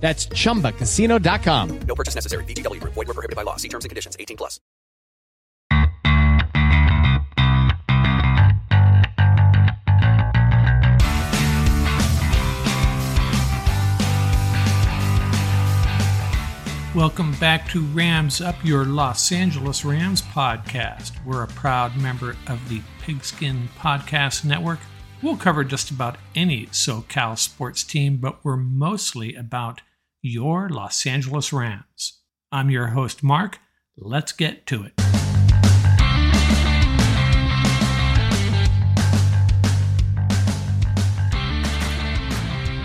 That's chumbacasino.com. No purchase necessary. VGW Group. Void were prohibited by law. See terms and conditions. 18 plus. Welcome back to Rams Up, your Los Angeles Rams podcast. We're a proud member of the Pigskin Podcast Network. We'll cover just about any SoCal sports team, but we're mostly about your Los Angeles Rams. I'm your host, Mark. Let's get to it.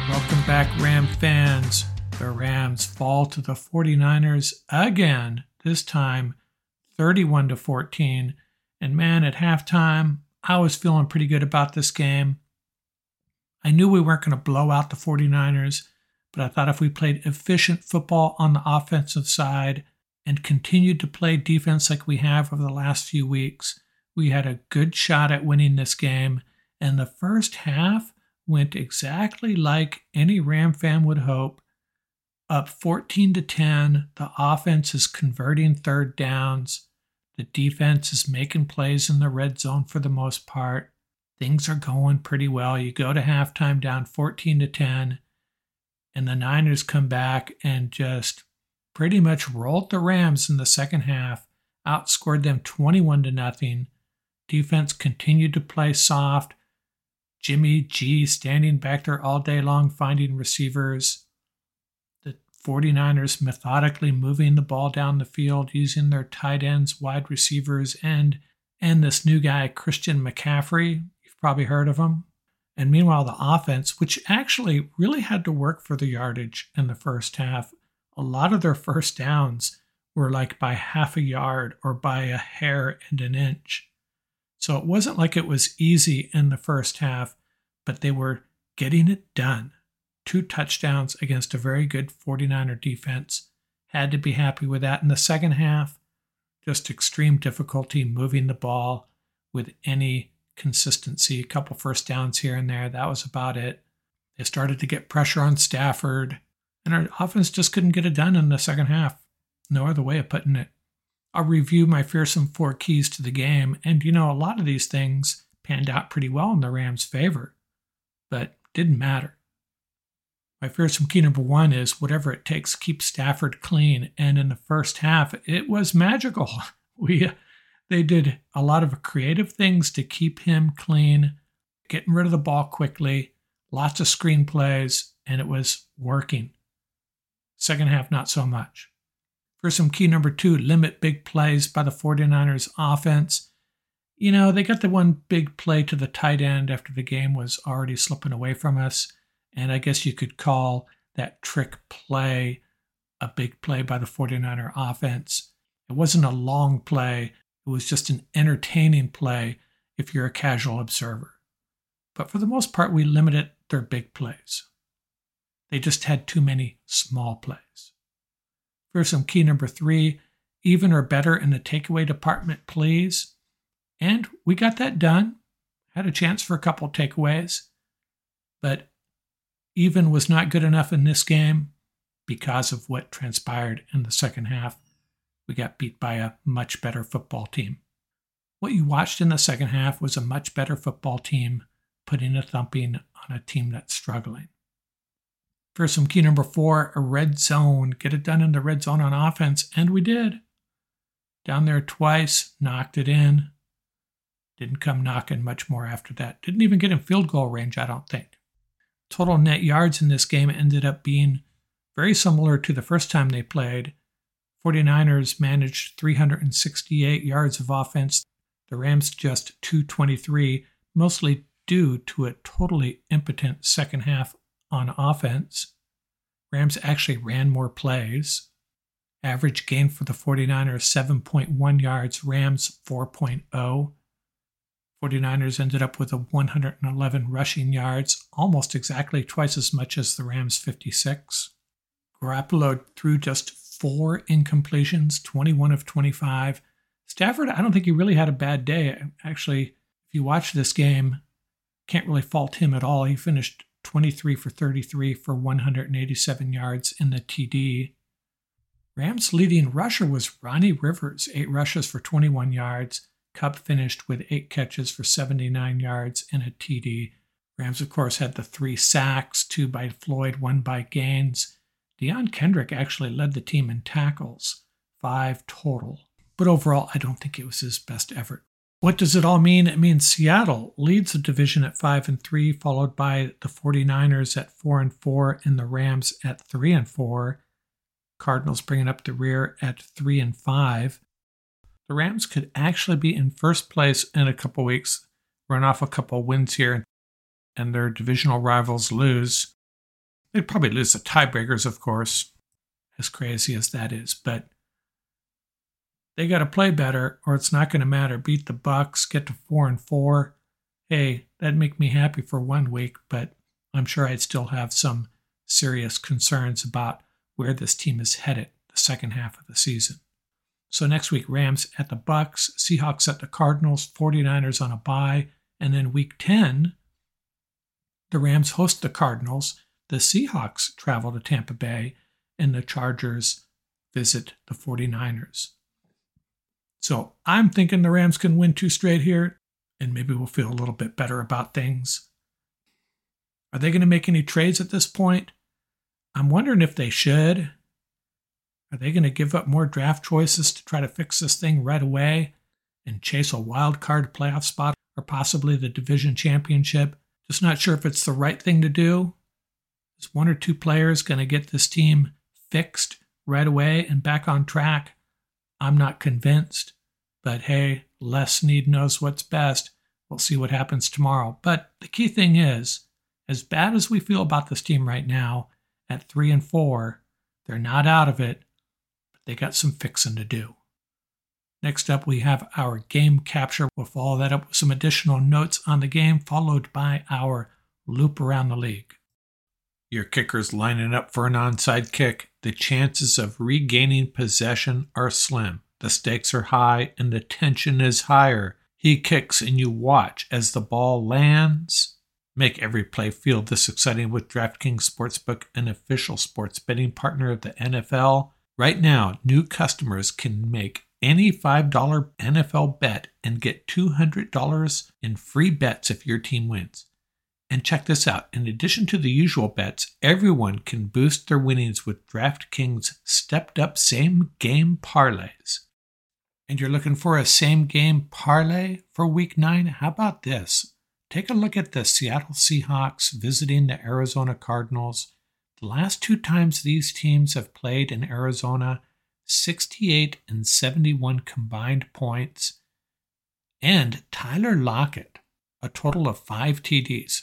Welcome back, Ram fans. The Rams fall to the 49ers again, this time 31 to 14. And man, at halftime, I was feeling pretty good about this game. I knew we weren't going to blow out the 49ers, but I thought if we played efficient football on the offensive side and continued to play defense like we have over the last few weeks, we had a good shot at winning this game. And the first half went exactly like any Ram fan would hope. Up 14 to 10, the offense is converting third downs. The defense is making plays in the red zone for the most part. Things are going pretty well. You go to halftime down 14 to 10, and the Niners come back and just pretty much rolled the Rams in the second half, outscored them 21 to nothing. Defense continued to play soft. Jimmy G standing back there all day long finding receivers. The 49ers methodically moving the ball down the field using their tight ends, wide receivers, and and this new guy, Christian McCaffrey. You've probably heard of him. And meanwhile, the offense, which actually really had to work for the yardage in the first half, a lot of their first downs were like by half a yard or by a hair and an inch. So it wasn't like it was easy in the first half, but they were getting it done two touchdowns against a very good 49er defense. Had to be happy with that in the second half. Just extreme difficulty moving the ball with any consistency. A couple first downs here and there. That was about it. They started to get pressure on Stafford, and our offense just couldn't get it done in the second half. No other way of putting it. I'll review my fearsome four keys to the game, and you know, a lot of these things panned out pretty well in the Rams' favor, but didn't matter. My fearsome key number one is whatever it takes, keep Stafford clean. And in the first half, it was magical. We they did a lot of creative things to keep him clean, getting rid of the ball quickly, lots of screenplays, and it was working. Second half, not so much. For some key number two, limit big plays by the 49ers offense. You know, they got the one big play to the tight end after the game was already slipping away from us. And I guess you could call that trick play a big play by the 49er offense. It wasn't a long play, it was just an entertaining play if you're a casual observer. But for the most part, we limited their big plays. They just had too many small plays. For some key number three, even or better in the takeaway department, please. And we got that done. Had a chance for a couple takeaways, but even was not good enough in this game because of what transpired in the second half. We got beat by a much better football team. What you watched in the second half was a much better football team putting a thumping on a team that's struggling. For some key number four, a red zone. Get it done in the red zone on offense, and we did. Down there twice, knocked it in. Didn't come knocking much more after that. Didn't even get in field goal range, I don't think. Total net yards in this game ended up being very similar to the first time they played. 49ers managed 368 yards of offense. The Rams just 223, mostly due to a totally impotent second half on offense. Rams actually ran more plays. Average gain for the 49ers 7.1 yards, Rams 4.0. 49ers ended up with a 111 rushing yards, almost exactly twice as much as the Rams 56. Garoppolo threw just four incompletions, 21 of 25. Stafford, I don't think he really had a bad day. Actually, if you watch this game, can't really fault him at all. He finished 23 for 33 for 187 yards in the TD. Rams' leading rusher was Ronnie Rivers, eight rushes for 21 yards. Kupp finished with eight catches for 79 yards and a TD. Rams, of course, had the three sacks, two by Floyd, one by Gaines. Derion Kendrick actually led the team in tackles, five total. But overall, I don't think it was his best effort. What does it all mean? It means Seattle leads the division at 5 and 3, followed by the 49ers at 4 and 4 and the Rams at 3 and 4. Cardinals bringing up the rear at 3 and 5. The Rams could actually be in first place in a couple weeks, run off a couple wins here, and their divisional rivals lose. They'd probably lose the tiebreakers, of course, as crazy as that is, but they got to play better or it's not going to matter. Beat the Bucks, get to 4 and 4. Hey, that'd make me happy for one week, but I'm sure I'd still have some serious concerns about where this team is headed the second half of the season. So next week Rams at the Bucks, Seahawks at the Cardinals, 49ers on a bye, and then week 10 the Rams host the Cardinals, the Seahawks travel to Tampa Bay, and the Chargers visit the 49ers. So I'm thinking the Rams can win two straight here, and maybe we'll feel a little bit better about things. Are they going to make any trades at this point? I'm wondering if they should. Are they going to give up more draft choices to try to fix this thing right away and chase a wild card playoff spot or possibly the division championship? Just not sure if it's the right thing to do. Is one or two players going to get this team fixed right away and back on track? I'm not convinced, but hey, Les Snead knows what's best. We'll see what happens tomorrow. But the key thing is, as bad as we feel about this team right now, at three and four, they're not out of it, but they got some fixing to do. Next up, we have our game capture. We'll follow that up with some additional notes on the game, followed by our loop around the league. Your kicker's lining up for an onside kick. The chances of regaining possession are slim. The stakes are high and the tension is higher. He kicks and you watch as the ball lands. Make every play feel this exciting with DraftKings Sportsbook, an official sports betting partner of the NFL. Right now, new customers can make any $5 NFL bet and get $200 in free bets if your team wins. And check this out in addition to the usual bets, everyone can boost their winnings with DraftKings stepped up same game parlays. And you're looking for a same game parlay for week nine? How about this? Take a look at the Seattle Seahawks visiting the Arizona Cardinals. The last two times these teams have played in Arizona, 68 and 71 combined points. And Tyler Lockett, a total of five TDs.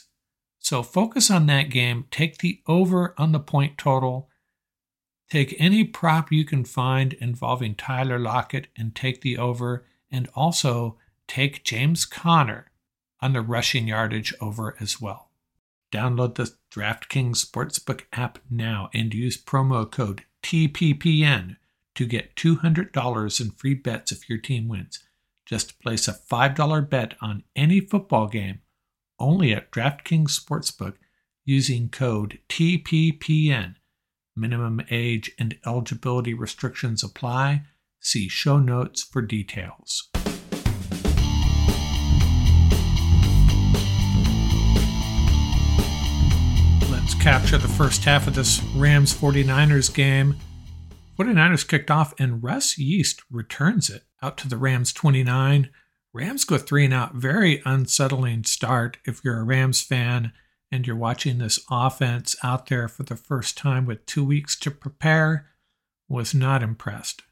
So focus on that game. Take the over on the point total. Take any prop you can find involving Tyler Lockett and take the over. And also take James Conner on the rushing yardage over as well. Download the DraftKings Sportsbook app now and use promo code TPPN to get $200 in free bets if your team wins. Just place a $5 bet on any football game only at DraftKings Sportsbook using code TPPN. Minimum age and eligibility restrictions apply. See show notes for details. Let's capture the first half of this Rams 49ers game. 49ers kicked off, and Russ Yeast returns it out to the Rams 29. Rams go three and out. Very unsettling start if you're a Rams fan and you're watching this offense out there for the first time with two weeks to prepare. Was not impressed.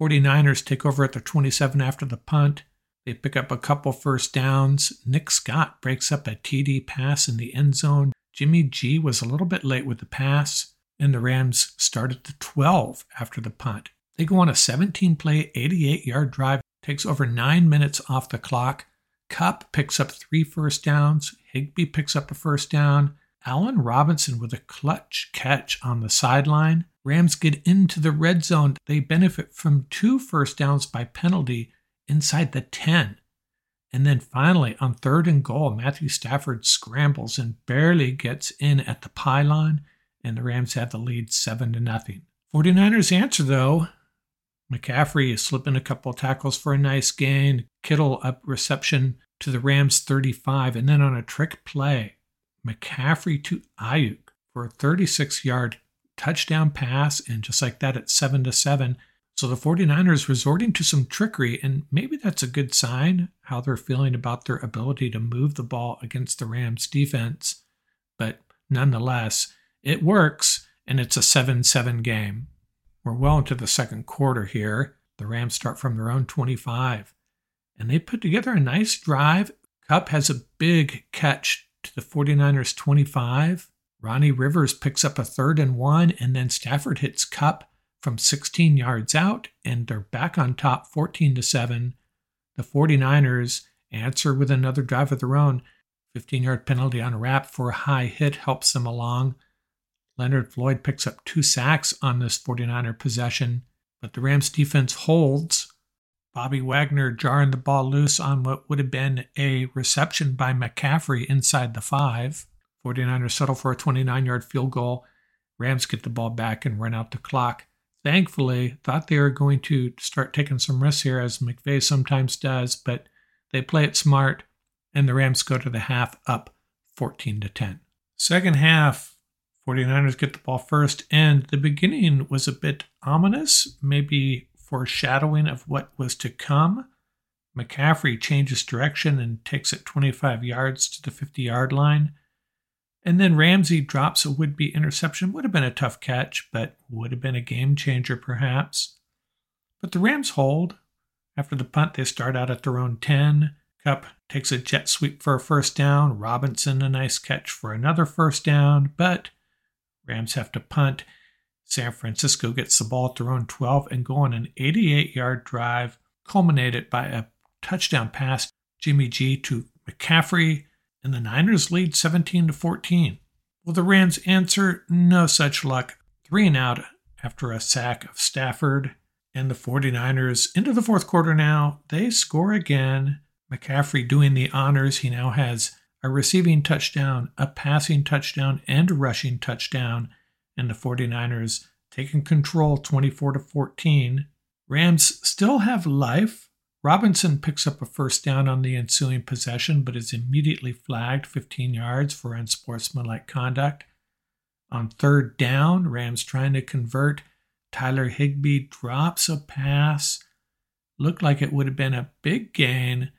49ers take over at the 27 after the punt. They pick up a couple first downs. Nick Scott breaks up a TD pass in the end zone. Jimmy G was a little bit late with the pass and the Rams start at the 12 after the punt. They go on a 17 play, 88 yard drive, takes over nine minutes off the clock. Kupp picks up three first downs. Higbee picks up a first down. Allen Robinson with a clutch catch on the sideline. Rams get into the red zone. They benefit from two first downs by penalty inside the 10. And then finally, on third and goal, Matthew Stafford scrambles and barely gets in at the pylon and the Rams have the lead 7 to nothing. 49ers answer though. McCaffrey is slipping a couple tackles for a nice gain. Kittle up reception to the Rams 35 and then on a trick play, McCaffrey to Aiyuk for a 36-yard touchdown pass and just like that it's 7 to 7. So the 49ers resorting to some trickery and maybe that's a good sign how they're feeling about their ability to move the ball against the Rams defense. But nonetheless, it works, and it's a 7 7 game. We're well into the second quarter here. The Rams start from their own 25, and they put together a nice drive. Kupp has a big catch to the 49ers 25. Ronnie Rivers picks up a third and one, and then Stafford hits Kupp from 16 yards out, and they're back on top 14 to 7. The 49ers answer with another drive of their own. 15 yard penalty on a wrap for a high hit helps them along. Leonard Floyd picks up two sacks on this 49er possession, but the Rams defense holds. Bobby Wagner jarring the ball loose on what would have been a reception by McCaffrey inside the five. 49ers settle for a 29 yard field goal. Rams get the ball back and run out the clock. Thankfully, thought they were going to start taking some risks here, as McVay sometimes does, but they play it smart, and the Rams go to the half up 14 to 10. Second half, 49ers get the ball first, and the beginning was a bit ominous, maybe foreshadowing of what was to come. McCaffrey changes direction and takes it 25 yards to the 50 yard line. And then Ramsey drops a would be interception. Would have been a tough catch, but would have been a game changer perhaps. But the Rams hold. After the punt, they start out at their own 10. Kupp takes a jet sweep for a first down. Robinson, a nice catch for another first down. But Rams have to punt. San Francisco gets the ball at their own 12 and go on an 88 yard drive, culminated by a touchdown pass, Jimmy G to McCaffrey, and the Niners lead 17 to 14. Will the Rams answer? No such luck. Three and out after a sack of Stafford. And the 49ers into the fourth quarter now. They score again. McCaffrey doing the honors. He now has a receiving touchdown, a passing touchdown, and a rushing touchdown, and the 49ers taking control 24 to 14. Rams still have life. Robinson picks up a first down on the ensuing possession, but is immediately flagged 15 yards for unsportsmanlike conduct. On third down, Rams trying to convert. Tyler Higbee drops a pass. Looked like it would have been a big gain,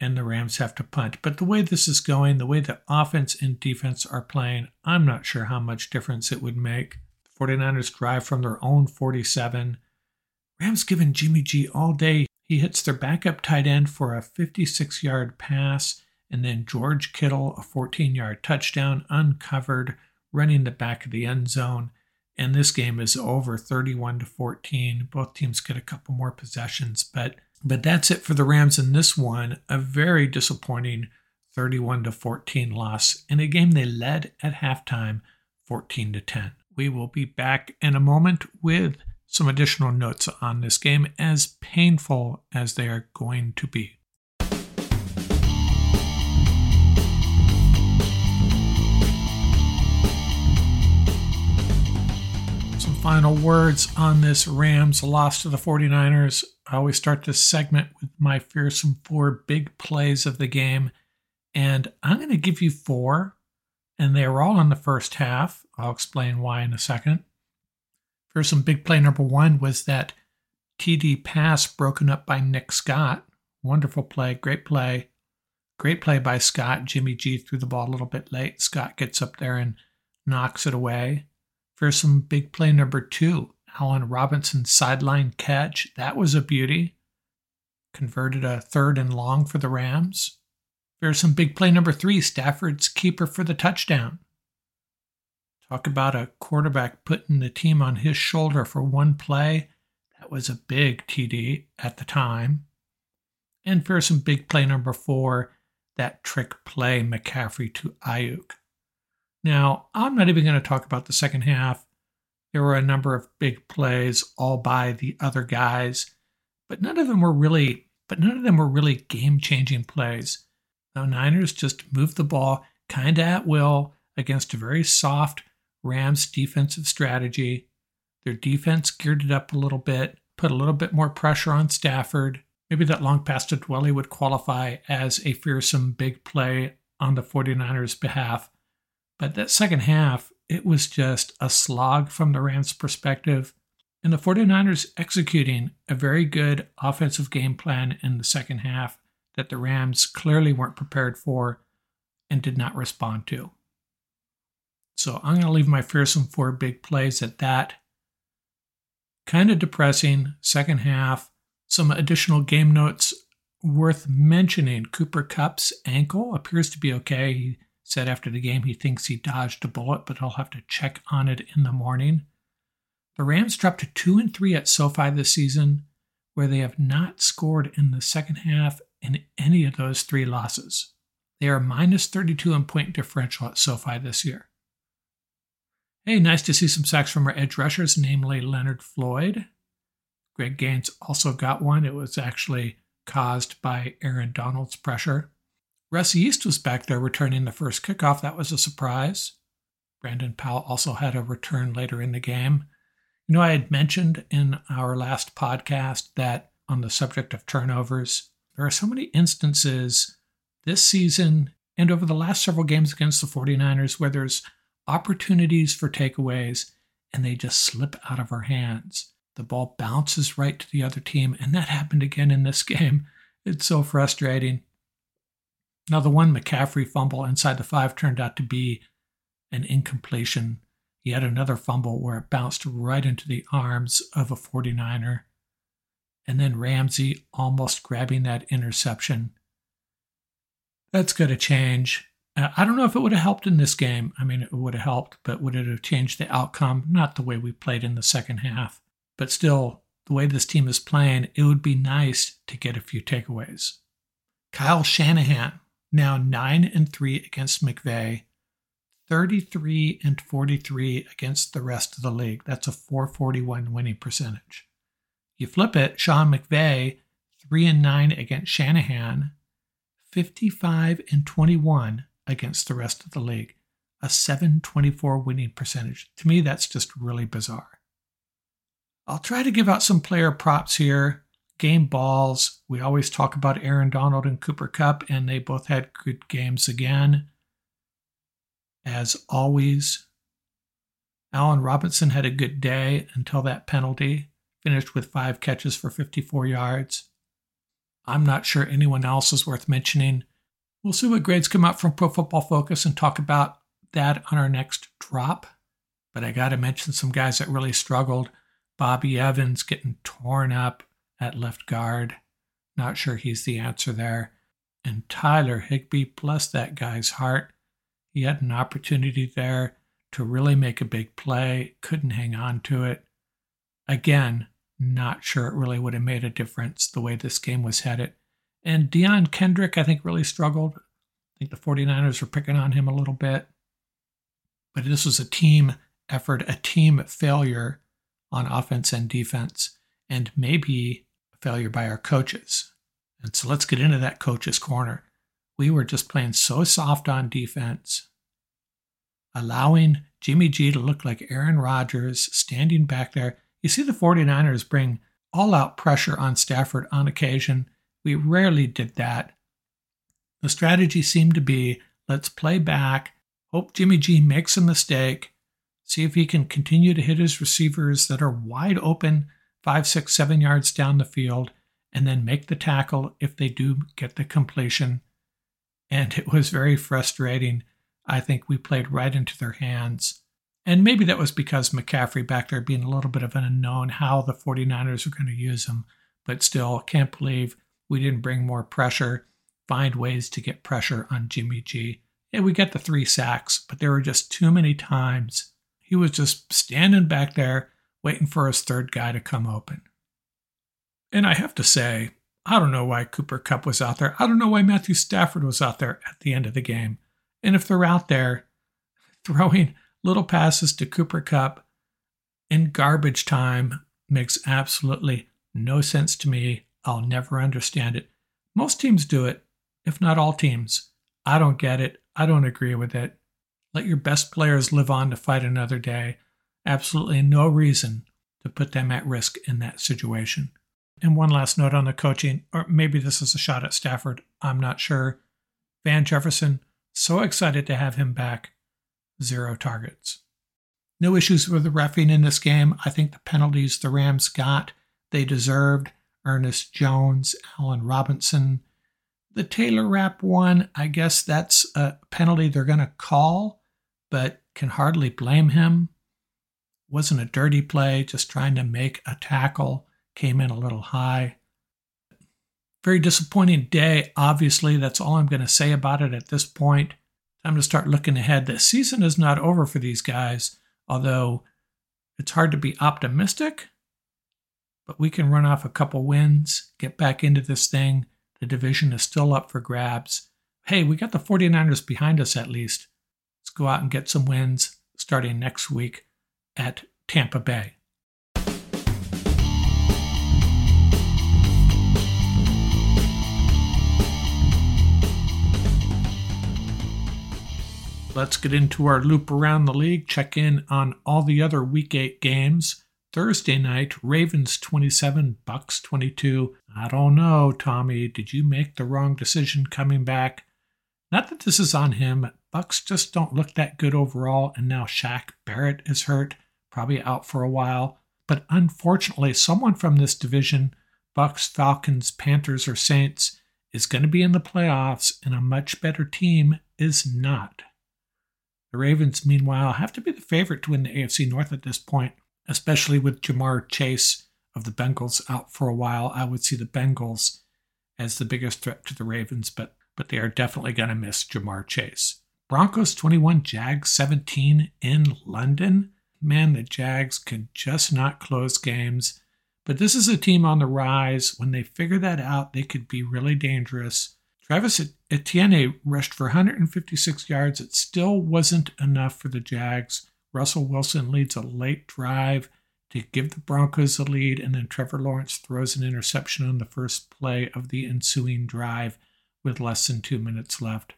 and the Rams have to punt. But the way this is going, the way the offense and defense are playing, I'm not sure how much difference it would make. The 49ers drive from their own 47. Rams giving Jimmy G all day. He hits their backup tight end for a 56 yard pass, and then George Kittle, a 14 yard touchdown, uncovered, running the back of the end zone. And this game is over 31 to 14. Both teams get a couple more possessions, but but that's it for the Rams in this one. A very disappointing 31 to 14 loss in a game they led at halftime 14 to 10. We will be back in a moment with some additional notes on this game, as painful as they are going to be. Final words on this Rams loss to the 49ers. I always start this segment with my fearsome four big plays of the game. And I'm going to give you four, and they were all in the first half. I'll explain why in a second. Fearsome big play number one was that TD pass broken up by Nick Scott. Wonderful play, great play. Great play by Scott. Jimmy G threw the ball a little bit late. Scott gets up there and knocks it away. Fearsome big play number two. Allen Robinson sideline catch. That was a beauty. Converted a third and long for the Rams. Fearsome big play number three. Stafford's keeper for the touchdown. Talk about a quarterback putting the team on his shoulder for one play. That was a big TD at the time. And fearsome big play number four. That trick play McCaffrey to Aiyuk. Now, I'm not even going to talk about the second half there were a number of big plays all by the other guys, but none of them were really but none of them were really game-changing plays. The Niners just moved the ball kind of at will against a very soft Rams defensive strategy. Their defense geared it up a little bit, put a little bit more pressure on Stafford. Maybe that long pass to Dwelley would qualify as a fearsome big play on the 49ers' behalf. But that second half, it was just a slog from the Rams' perspective. And the 49ers executing a very good offensive game plan in the second half that the Rams clearly weren't prepared for and did not respond to. So I'm going to leave my fearsome four big plays at that. Kind of depressing second half. Some additional game notes worth mentioning. Cooper Kupp's ankle appears to be okay. He said after the game he thinks he dodged a bullet, but he'll have to check on it in the morning. The Rams dropped to 2 and 3 at SoFi this season, where they have not scored in the second half in any of those three losses. They are minus 32 in point differential at SoFi this year. Hey, nice to see some sacks from our edge rushers, namely Leonard Floyd. Greg Gaines also got one. It was actually caused by Aaron Donald's pressure. Russ Yeast was back there returning the first kickoff. That was a surprise. Brandon Powell also had a return later in the game. You know, I had mentioned in our last podcast that on the subject of turnovers, there are so many instances this season and over the last several games against the 49ers where there's opportunities for takeaways and they just slip out of our hands. The ball bounces right to the other team, and that happened again in this game. It's so frustrating. Now, the one McCaffrey fumble inside the five turned out to be an incompletion. He had another fumble where it bounced right into the arms of a 49er. And then Ramsey almost grabbing that interception. That's going to change. Uh, I don't know if it would have helped in this game. I mean, it would have helped, but would it have changed the outcome? Not the way we played in the second half. But still, the way this team is playing, it would be nice to get a few takeaways. Kyle Shanahan now 9 and 3 against McVay, 33 and 43 against the rest of the league. That's a 441 winning percentage. You flip it, Sean McVay, 3 and 9 against Shanahan, 55 and 21 against the rest of the league. A 724 winning percentage. To me, that's just really bizarre. I'll try to give out some player props here game balls. We always talk about Aaron Donald and Cooper Kupp, and they both had good games again. As always, Allen Robinson had a good day until that penalty, finished with five catches for 54 yards. I'm not sure anyone else is worth mentioning. We'll see what grades come out from Pro Football Focus and talk about that on our next drop. But I got to mention some guys that really struggled. Bobby Evans getting torn up at left guard. Not sure he's the answer there. And Tyler Higbee, bless that guy's heart. He had an opportunity there to really make a big play, couldn't hang on to it. Again, not sure it really would have made a difference the way this game was headed. And Derion Kendrick, I think, really struggled. I think the 49ers were picking on him a little bit. But this was a team effort, a team failure on offense and defense, and maybe failure by our coaches. And so let's get into that coach's corner. We were just playing so soft on defense, allowing Jimmy G to look like Aaron Rodgers standing back there. You see the 49ers bring all out pressure on Stafford on occasion. We rarely did that. The strategy seemed to be let's play back, hope Jimmy G makes a mistake, see if he can continue to hit his receivers that are wide open five, six, seven yards down the field, and then make the tackle if they do get the completion. And it was very frustrating. I think we played right into their hands. And maybe that was because McCaffrey back there being a little bit of an unknown how the 49ers were going to use him. But still, can't believe we didn't bring more pressure, find ways to get pressure on Jimmy G. Yeah, we got the three sacks, but there were just too many times he was just standing back there waiting for his third guy to come open. And I have to say, I don't know why Cooper Kupp was out there. I don't know why Matthew Stafford was out there at the end of the game. And if they're out there throwing little passes to Cooper Kupp in garbage time makes absolutely no sense to me. I'll never understand it. Most teams do it, if not all teams. I don't get it. I don't agree with it. Let your best players live on to fight another day. Absolutely no reason to put them at risk in that situation. And one last note on the coaching, or maybe this is a shot at Stafford. I'm not sure. Van Jefferson, so excited to have him back. Zero targets. No issues with the refing in this game. I think the penalties the Rams got, they deserved. Ernest Jones, Allen Robinson. The Taylor Rapp one, I guess that's a penalty they're going to call but can hardly blame him. Wasn't a dirty play, just trying to make a tackle, came in a little high. Very disappointing day, obviously. That's all I'm going to say about it at this point. Time to start looking ahead. The season is not over for these guys, although it's hard to be optimistic. But we can run off a couple wins, get back into this thing. The division is still up for grabs. Hey, we got the 49ers behind us at least. Let's go out and get some wins starting next week at Tampa Bay. Let's get into our loop around the league, check in on all the other week 8 games. Thursday night, Ravens 27, Bucks 22. I don't know, Tommy, did you make the wrong decision coming back? Not that this is on him. Bucks just don't look that good overall, and now Shaq Barrett is hurt, probably out for a while. But unfortunately, someone from this division, Bucks, Falcons, Panthers, or Saints, is going to be in the playoffs, and a much better team is not. The Ravens, meanwhile, have to be the favorite to win the AFC North at this point, especially with Ja'Marr Chase of the Bengals out for a while. I would see the Bengals as the biggest threat to the Ravens, but but they are definitely going to miss Ja'Marr Chase. Broncos 21, Jags 17 in London. Man, the Jags could just not close games. But this is a team on the rise. When they figure that out, they could be really dangerous. Travis Etienne rushed for 156 yards. It still wasn't enough for the Jags. Russell Wilson leads a late drive to give the Broncos a lead, and then Trevor Lawrence throws an interception on the first play of the ensuing drive with less than two minutes left.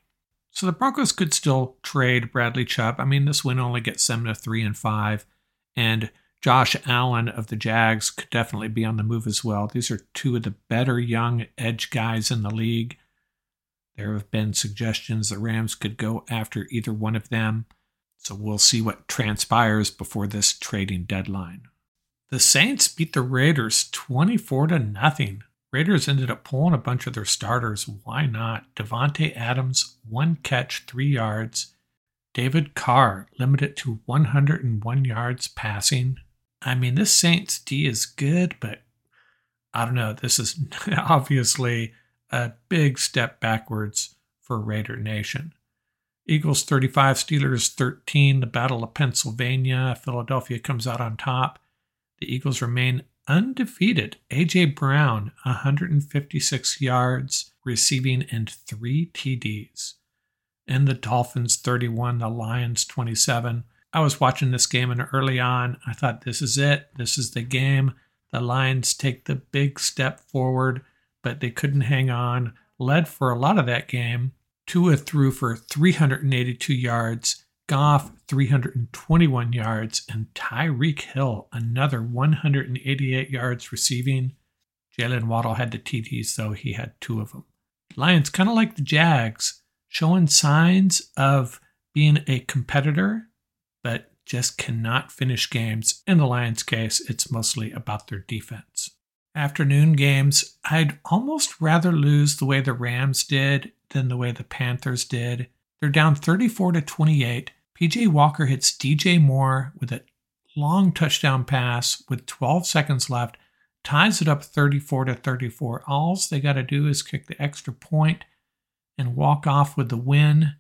So the Broncos could still trade Bradley Chubb. I mean, this win only gets them to three and five, and Josh Allen of the Jags could definitely be on the move as well. These are two of the better young edge guys in the league. There have been suggestions the Rams could go after either one of them. So we'll see what transpires before this trading deadline. The Saints beat the Raiders 24 to nothing. Raiders ended up pulling a bunch of their starters. Why not? Davante Adams, one catch, three yards. David Carr limited to 101 yards passing. I mean, this Saints D is good, but I don't know. This is obviously a big step backwards for Raider Nation. Eagles 35, Steelers 13, the Battle of Pennsylvania. Philadelphia comes out on top. The Eagles remain undefeated. A.J. Brown, 156 yards receiving and three TDs. And the Dolphins 31, the Lions 27. I was watching this game and early on, I thought this is it. This is the game. The Lions take the big step forward, but they couldn't hang on. Led for a lot of that game. Tua threw for 382 yards, Goff 321 yards, and Tyreek Hill another 188 yards receiving. Jalen Waddle had the TDs, though he had two of them. Lions, kind of like the Jags, showing signs of being a competitor, but just cannot finish games. In the Lions' case, it's mostly about their defense. Afternoon games, I'd almost rather lose the way the Rams did than the way the Panthers did. They're down 34 to 28. PJ Walker hits DJ Moore with a long touchdown pass with 12 seconds left, ties it up 34 to 34. All they got to do is kick the extra point and walk off with the win.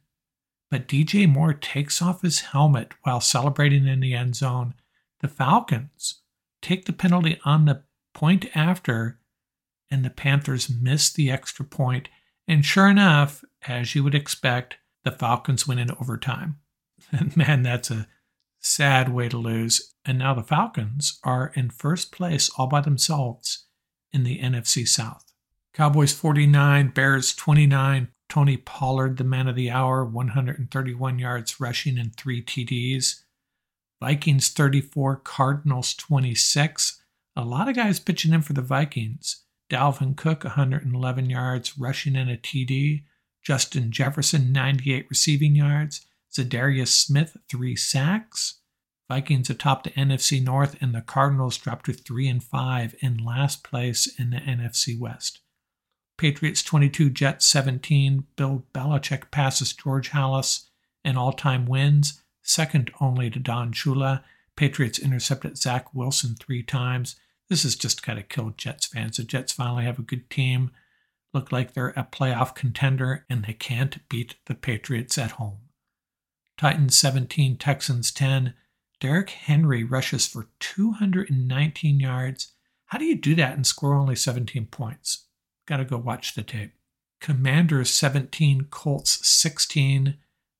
But DJ Moore takes off his helmet while celebrating in the end zone. The Falcons take the penalty on the point after, and the Panthers miss the extra point. And sure enough, as you would expect, the Falcons win in overtime. And man, that's a sad way to lose. And now the Falcons are in first place all by themselves in the NFC South. Cowboys 49, Bears 29. Tony Pollard, the man of the hour, 131 yards rushing and three TDs. Vikings 34, Cardinals 26. A lot of guys pitching in for the Vikings. Dalvin Cook, 111 yards, rushing and a TD. Justin Jefferson, 98 receiving yards. Za'Darius Smith, three sacks. Vikings atop the NFC North, and the Cardinals dropped to 3 and 5 in last place in the NFC West. Patriots 22, Jets 17. Bill Belichick passes George Halas in all time wins, second only to Don Shula. Patriots intercepted Zach Wilson three times. This is just kind of killed Jets fans. The Jets finally have a good team, look like they're a playoff contender, and they can't beat the Patriots at home. Titans 17, Texans 10. Derrick Henry rushes for 219 yards. How do you do that and score only 17 points? Got to go watch the tape. Commanders 17, Colts 16.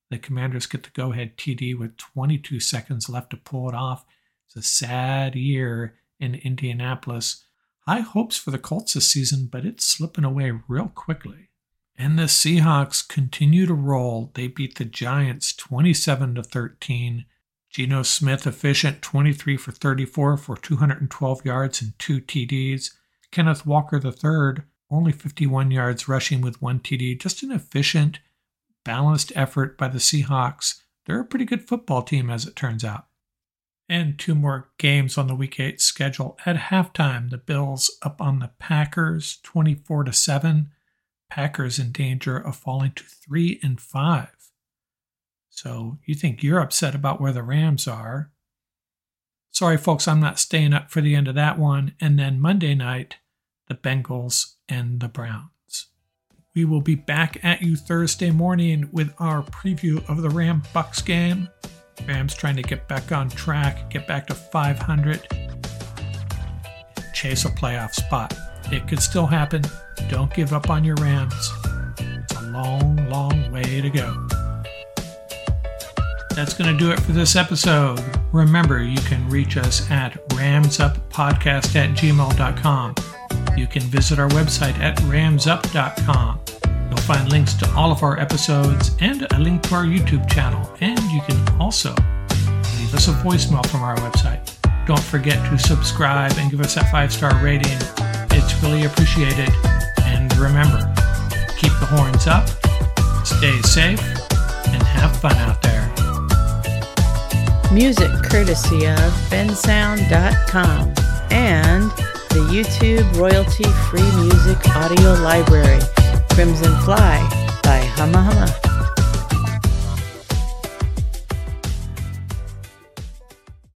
The Commanders get the go ahead TD with 22 seconds left to pull it off. It's a sad year in Indianapolis. High hopes for the Colts this season, but it's slipping away real quickly. And the Seahawks continue to roll. They beat the Giants 27 to 13. Geno Smith efficient 23 for 34 for 212 yards and 2 TDs. Kenneth Walker III only 51 yards rushing with 1 TD. Just an efficient, balanced effort by the Seahawks. They're a pretty good football team as it turns out and two more games on the week 8 schedule. At halftime, the Bills up on the Packers 24 to 7. Packers in danger of falling to 3 and 5. So, you think you're upset about where the Rams are. Sorry folks, I'm not staying up for the end of that one. And then Monday night, the Bengals and the Browns. We will be back at you Thursday morning with our preview of the Ram Bucks game. Rams trying to get back on track, get back to 500, chase a playoff spot. It could still happen. Don't give up on your Rams. It's a long, long way to go. That's going to do it for this episode. Remember, you can reach us at ramsuppodcast at gmail.com. You can visit our website at ramsup.com. Find links to all of our episodes and a link to our YouTube channel. And you can also leave us a voicemail from our website. Don't forget to subscribe and give us that five star rating. It's really appreciated. And remember, keep the horns up, stay safe, and have fun out there. Music courtesy of bensound.com and the YouTube royalty free music audio library, Crimson Fly by Huma-Huma.